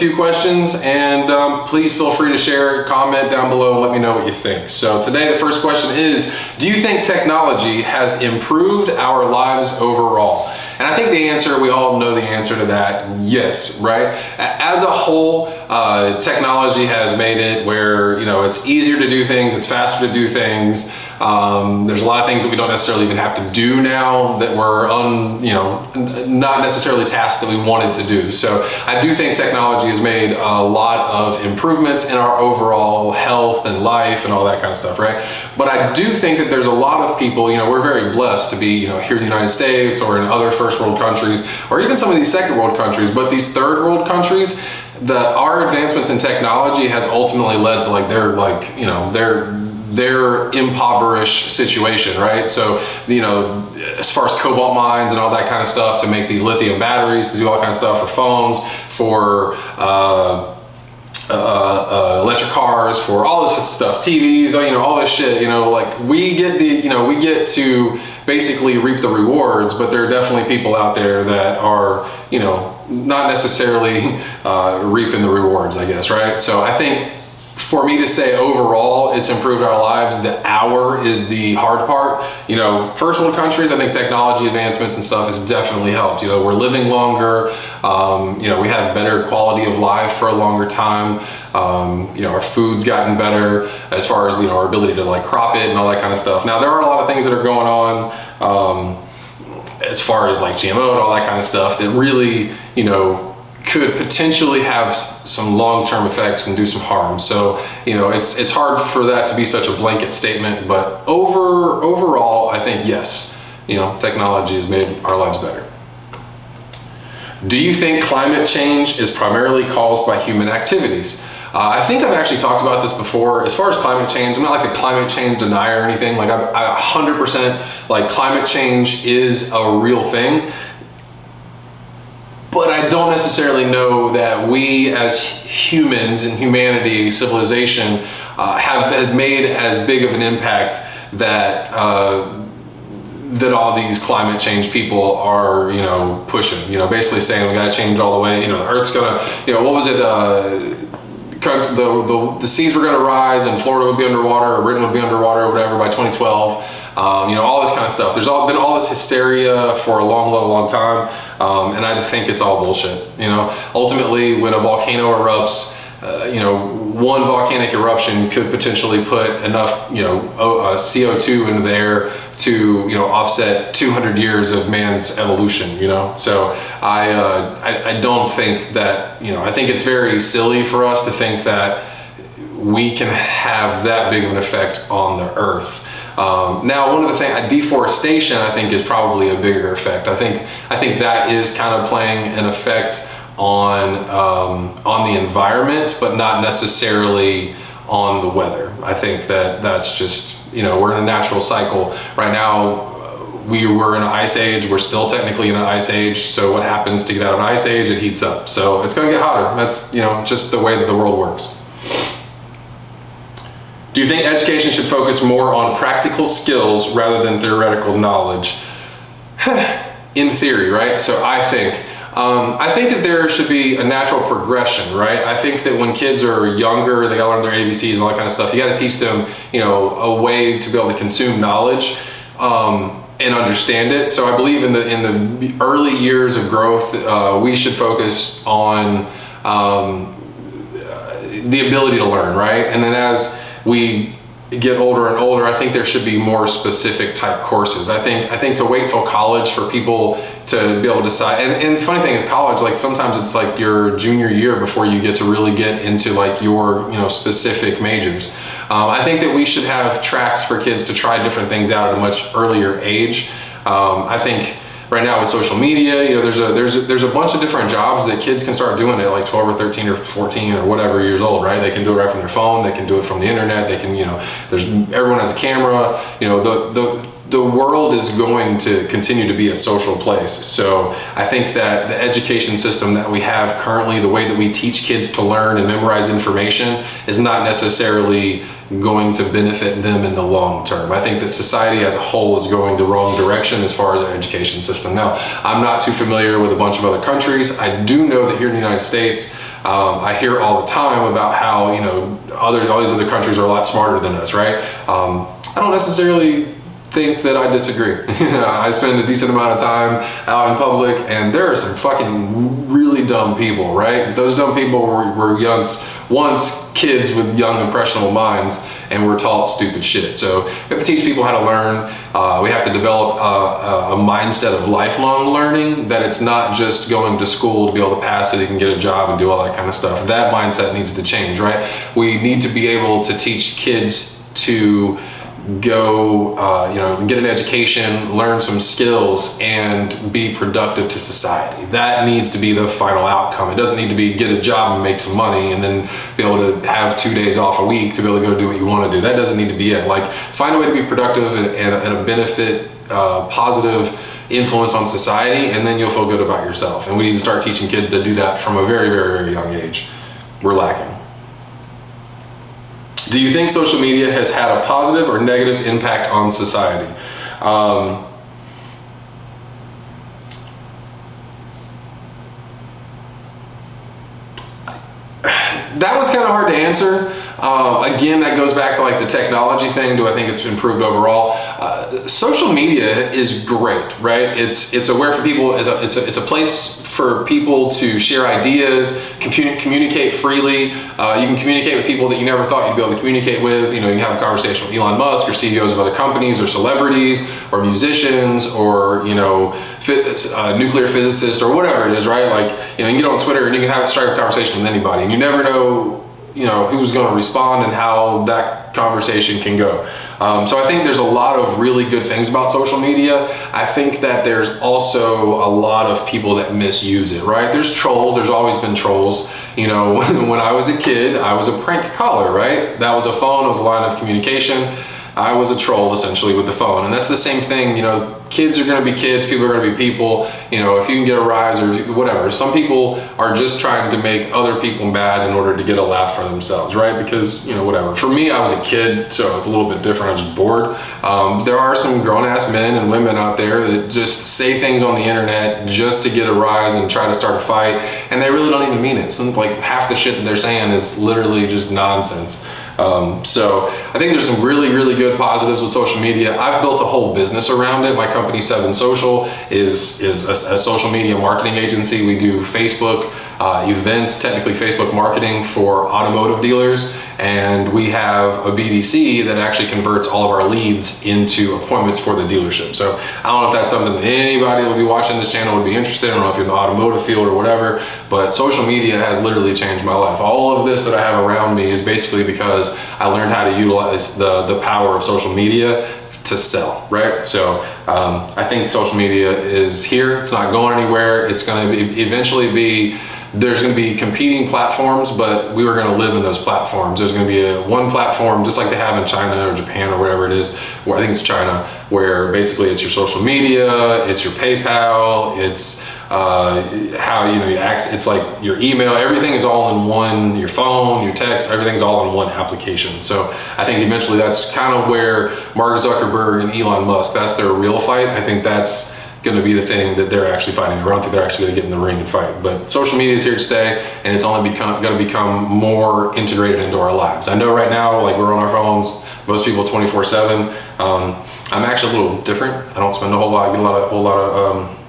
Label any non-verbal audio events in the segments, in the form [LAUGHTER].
few questions, and um, please feel free to share, comment down below, and let me know what you think. So today, the first question is: Do you think technology has improved our lives overall? And I think the answer, we all know the answer to that, yes, right? As a whole, uh, technology has made it where, you know, it's easier to do things, it's faster to do things. Um, there's a lot of things that we don't necessarily even have to do now that were un, you know, not necessarily tasks that we wanted to do. So I do think technology has made a lot of improvements in our overall health and life and all that kind of stuff, right? But I do think that there's a lot of people, you know, we're very blessed to be, you know, here in the United States or in other first world countries or even some of these second world countries, but these third world countries, the our advancements in technology has ultimately led to like their like, you know, their their impoverished situation, right? So, you know, as far as cobalt mines and all that kind of stuff to make these lithium batteries, to do all kind of stuff for phones, for uh, uh, uh, electric cars, for all this stuff, TVs, you know, all this shit. You know, like we get the, you know, we get to basically reap the rewards, but there are definitely people out there that are, you know, not necessarily [LAUGHS] uh, reaping the rewards, I guess, right? So I think for me to say overall it's improved our lives. The hour is the hard part. You know first world countries i think technology advancements and stuff has definitely helped. You know we're living longer. Um, you know we have better quality of life for a longer time. Um, you know our food's gotten better as far as you know our ability to like crop it and all that kind of stuff. Now there are a lot of things that are going on um, as far as like gmo and all that kind of stuff that really you know could potentially have some long-term effects and do some harm. So, you know, it's it's hard for that to be such a blanket statement, but over overall, I think yes, you know, technology has made our lives better. Do you think climate change is primarily caused by human activities? Uh, I think I've actually talked about this before. As far as climate change, I'm not like a climate change denier or anything. Like I, I 100% like climate change is a real thing but I don't necessarily know that we as humans and humanity, civilization, uh, have, made as big of an impact that uh, that all these climate change people are, you know, pushing. You know, basically saying we got to change all the way. You know, the Earth's gonna, you know, what was it? Uh, the, the, the seas were going to rise and Florida would be underwater or Britain would be underwater or whatever by 2012 um, you know, all this kind of stuff. There's all, been all this hysteria for a long, long, long time, um, and I think it's all bullshit. You know, ultimately, when a volcano erupts, uh, you know, one volcanic eruption could potentially put enough, you know, uh, CO2 into the air to, you know, offset 200 years of man's evolution. You know, so I, uh, I, I don't think that, you know, I think it's very silly for us to think that we can have that big of an effect on the Earth. Um, now, one of the things, deforestation, I think, is probably a bigger effect. I think I think that is kind of playing an effect on um, on the environment, but not necessarily on the weather. I think that that's just you know we're in a natural cycle right now. We were in an ice age. We're still technically in an ice age. So what happens to get out of an ice age? It heats up. So it's going to get hotter. That's you know just the way that the world works. Do you think education should focus more on practical skills rather than theoretical knowledge? [SIGHS] In theory, right? So I think um, I think that there should be a natural progression, right? I think that when kids are younger, they gotta learn their ABCs and all that kind of stuff. You gotta teach them, you know, a way to be able to consume knowledge um, and understand it. So I believe in the in the early years of growth, uh, we should focus on um, the ability to learn, right? And then as we get older and older, I think there should be more specific type courses. I think I think to wait till college for people to be able to decide. And, and the funny thing is, college like sometimes it's like your junior year before you get to really get into like your you know specific majors. Um, I think that we should have tracks for kids to try different things out at a much earlier age. Um, I think right now with social media, you know, there's a there's a, there's a bunch of different jobs that kids can start doing at like 12 or 13 or 14 or whatever years old, right? They can do it right from their phone. They can do it from the internet. They can, you know, there's everyone has a camera. You know, the the the world is going to continue to be a social place. So I think that the education system that we have currently, the way that we teach kids to learn and memorize information, is not necessarily going to benefit them in the long term. I think that society as a whole is going the wrong direction as far as our education system. Now, I'm not too familiar with a bunch of other countries. I do know that here in the United States, um, I hear all the time about how you know other all these other countries are a lot smarter than us, right? Um, I don't necessarily think that I disagree. [LAUGHS] I spend a decent amount of time out in public, and there are some fucking really dumb people, right? Those dumb people were, were once, once kids with young, impressionable minds, and were taught stupid shit. So we have to teach people how to learn. Uh, we have to develop a, a, mindset of lifelong learning. That it's not just going to school to be able to pass it, you can get a job and do all that kind of stuff. That mindset needs to change, right? We need to be able to teach kids to go, uh, you know, get an education, learn some skills, and be productive to society. That needs to be the final outcome. It doesn't need to be get a job and make some money and then be able to have two days off a week to be able to go do what you want to do. That doesn't need to be it. Like, find a way to be productive and, and, and a benefit, uh, positive influence on society, and then you'll feel good about yourself. And we need to start teaching kids to do that from a very, very, very young age. We're lacking. Do you think social media has had a positive or negative impact on society? Um, [SIGHS] that was kind of hard to answer. Uh, again, that goes back to like the technology thing. Do I think it's improved overall? Uh, social media is great, right? It's it's a aware for people. It's a, it's a, it's a place for people to share ideas, communi- communicate freely. Uh, you can communicate with people that you never thought you'd be able to communicate with. You know, you have a conversation with Elon Musk or CEOs of other companies or celebrities or musicians or you know uh, nuclear physicist or whatever it is, right? Like you know, you can get on Twitter and you can have strike a conversation with anybody, and you never know you know who's going to respond and how that conversation can go. Um, so i think there's a lot of really good things about social media. I think that there's also a lot of people that misuse it right? There's trolls. There's always been trolls. You know [LAUGHS] when i was a kid i was a prank caller right? That was a phone. It was a line of communication. I was a troll essentially with the phone. And that's the same thing, you know, kids are going to be kids, people are going to be people. You know, if you can get a rise or whatever. Some people are just trying to make other people mad in order to get a laugh for themselves, right? Because, you know, whatever. For me, I was a kid, so it's a little bit different. I was just bored. Um, there are some grown ass men and women out there that just say things on the internet just to get a rise and try to start a fight, and they really don't even mean it. Some, like half the shit that they're saying is literally just nonsense. Um, so I think there's some really, really good positives with social media. I've built a whole business around it. My company Seven Social is is a, a social media marketing agency. We do Facebook uh, events, technically Facebook marketing for automotive dealers, and we have a BDC that actually converts all of our leads into appointments for the dealership. So I don't know if that's something that anybody that would be watching this channel would be interested in. I don't know if you're in the automotive field or whatever, but social media has literally changed my life. All of this that I have around me is basically because I learned how to utilize the, the power of social media to sell, right? So um, I think social media is here. It's not going anywhere. It's going to eventually be there's going to be competing platforms, but we were going to live in those platforms. There's going to be a one platform, just like they have in China or Japan or whatever it is. Where I think it's China, where basically it's your social media, it's your PayPal, it's uh, how you know you access. It's like your email. Everything is all in one. Your phone, your text, everything's all in one application. So I think eventually that's kind of where Mark Zuckerberg and Elon Musk. That's their real fight. I think that's going to be the thing that they're actually fighting. I don't think they're actually going to get in the ring and fight. But social media is here to stay, and it's only become going to become more integrated into our lives. I know right now, like we're on our phones, most people 24 seven. Um, I'm actually a little different. I don't spend a whole lot, I get a lot of, whole lot of um,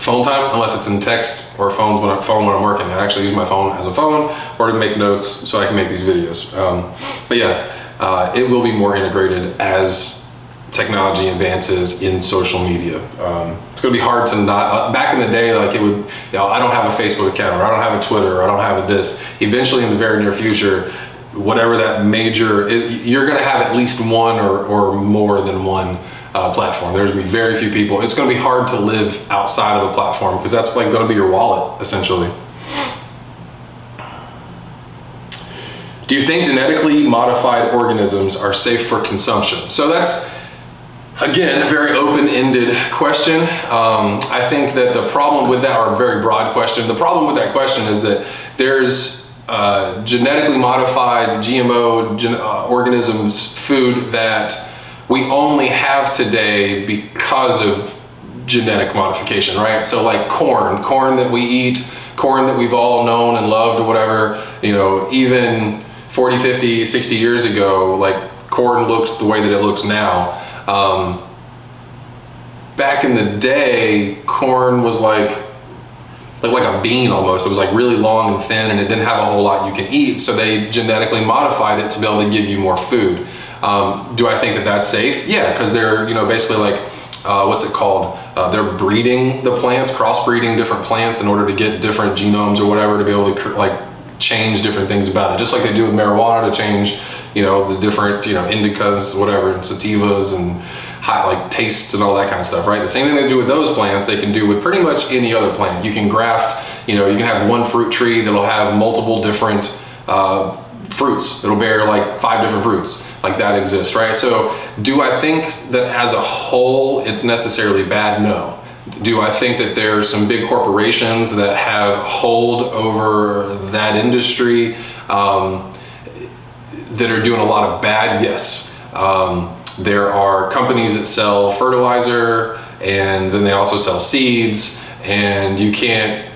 phone time unless it's in text or phones when I, phone when I'm working. I actually use my phone as a phone or to make notes so I can make these videos. Um, but yeah, uh, it will be more integrated as technology advances in social media. Um, it's going to be hard to not. Uh, back in the day, like it would, you know, I don't have a Facebook account, or I don't have a Twitter, or I don't have a this. Eventually, in the very near future, whatever that major, it, you're going to have at least one or, or more than one uh, platform. There's going to be very few people. It's going to be hard to live outside of a platform because that's like going to be your wallet essentially. Do you think genetically modified organisms are safe for consumption? So that's Again, a very open-ended question. Um, I think that the problem with that, or a very broad question, the problem with that question is that there's uh, genetically modified GMO gen- uh, organisms food that we only have today because of genetic modification, right? So like corn, corn that we eat, corn that we've all known and loved or whatever, you know, even 40, 50, 60 years ago, like corn looks the way that it looks now. Um, back in the day, corn was like like like a bean almost. It was like really long and thin, and it didn't have a whole lot you can eat. So they genetically modified it to be able to give you more food. Um, do I think that that's safe? Yeah, because they're you know basically like uh, what's it called? Uh, they're breeding the plants, crossbreeding different plants in order to get different genomes or whatever to be able to like change different things about it. Just like they do with marijuana to change you know the different you know indicas, whatever, and sativas and hot like tastes and all that kind of stuff, right? The same thing they do with those plants, they can do with pretty much any other plant. You can graft, you know, you can have one fruit tree that'll have multiple different uh, fruits. It'll bear like five different fruits. Like that exists, right? So, do I think that as a whole it's necessarily bad? No. Do I think that there are some big corporations that have hold over that industry um, that are doing a lot of bad? Yes. Um, there are companies that sell fertilizer and then they also sell seeds and you can't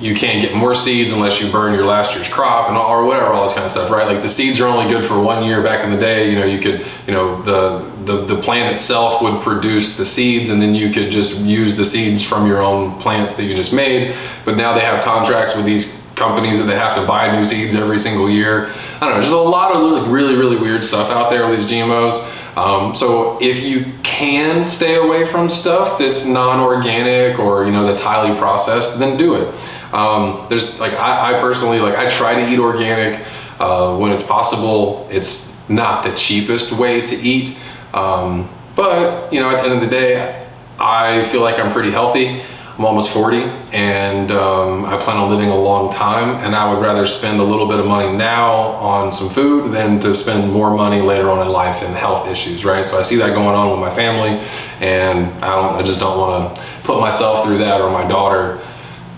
you can't get more seeds unless you burn your last year's crop and all, or whatever all this kind of stuff right? Like the seeds are only good for one year. Back in the day you know you could you know the the, the plant itself would produce the seeds and then you could just use the seeds from your own plants that you just made. But now they have contracts with these companies that they have to buy new seeds every single year. I don't know there's a lot of really really really weird stuff out there with these gmos um, so if you can stay away from stuff that's non-organic or you know that's highly processed, then do it. Um, there's like I, I, personally like I try to eat organic uh, when it's possible. It's not the cheapest way to eat, um, but you know at the end of the day, I feel like I'm pretty healthy. I'm almost 40 and um, I plan on living a long time and I would rather spend a little bit of money now on some food than to spend more money later on in life in health issues, right? So I see that going on with my family and I don't, I just don't want to put myself through that or my daughter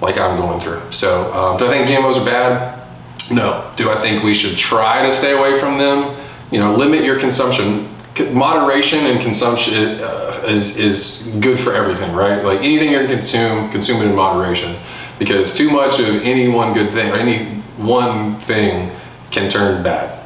like I'm going through. So um, do I think GMOs are bad? No. Do I think we should try to stay away from them? You know, limit your consumption moderation and consumption uh, is is good for everything, right? Like anything you consume, consume it in moderation, because too much of any one good thing or any one thing can turn bad.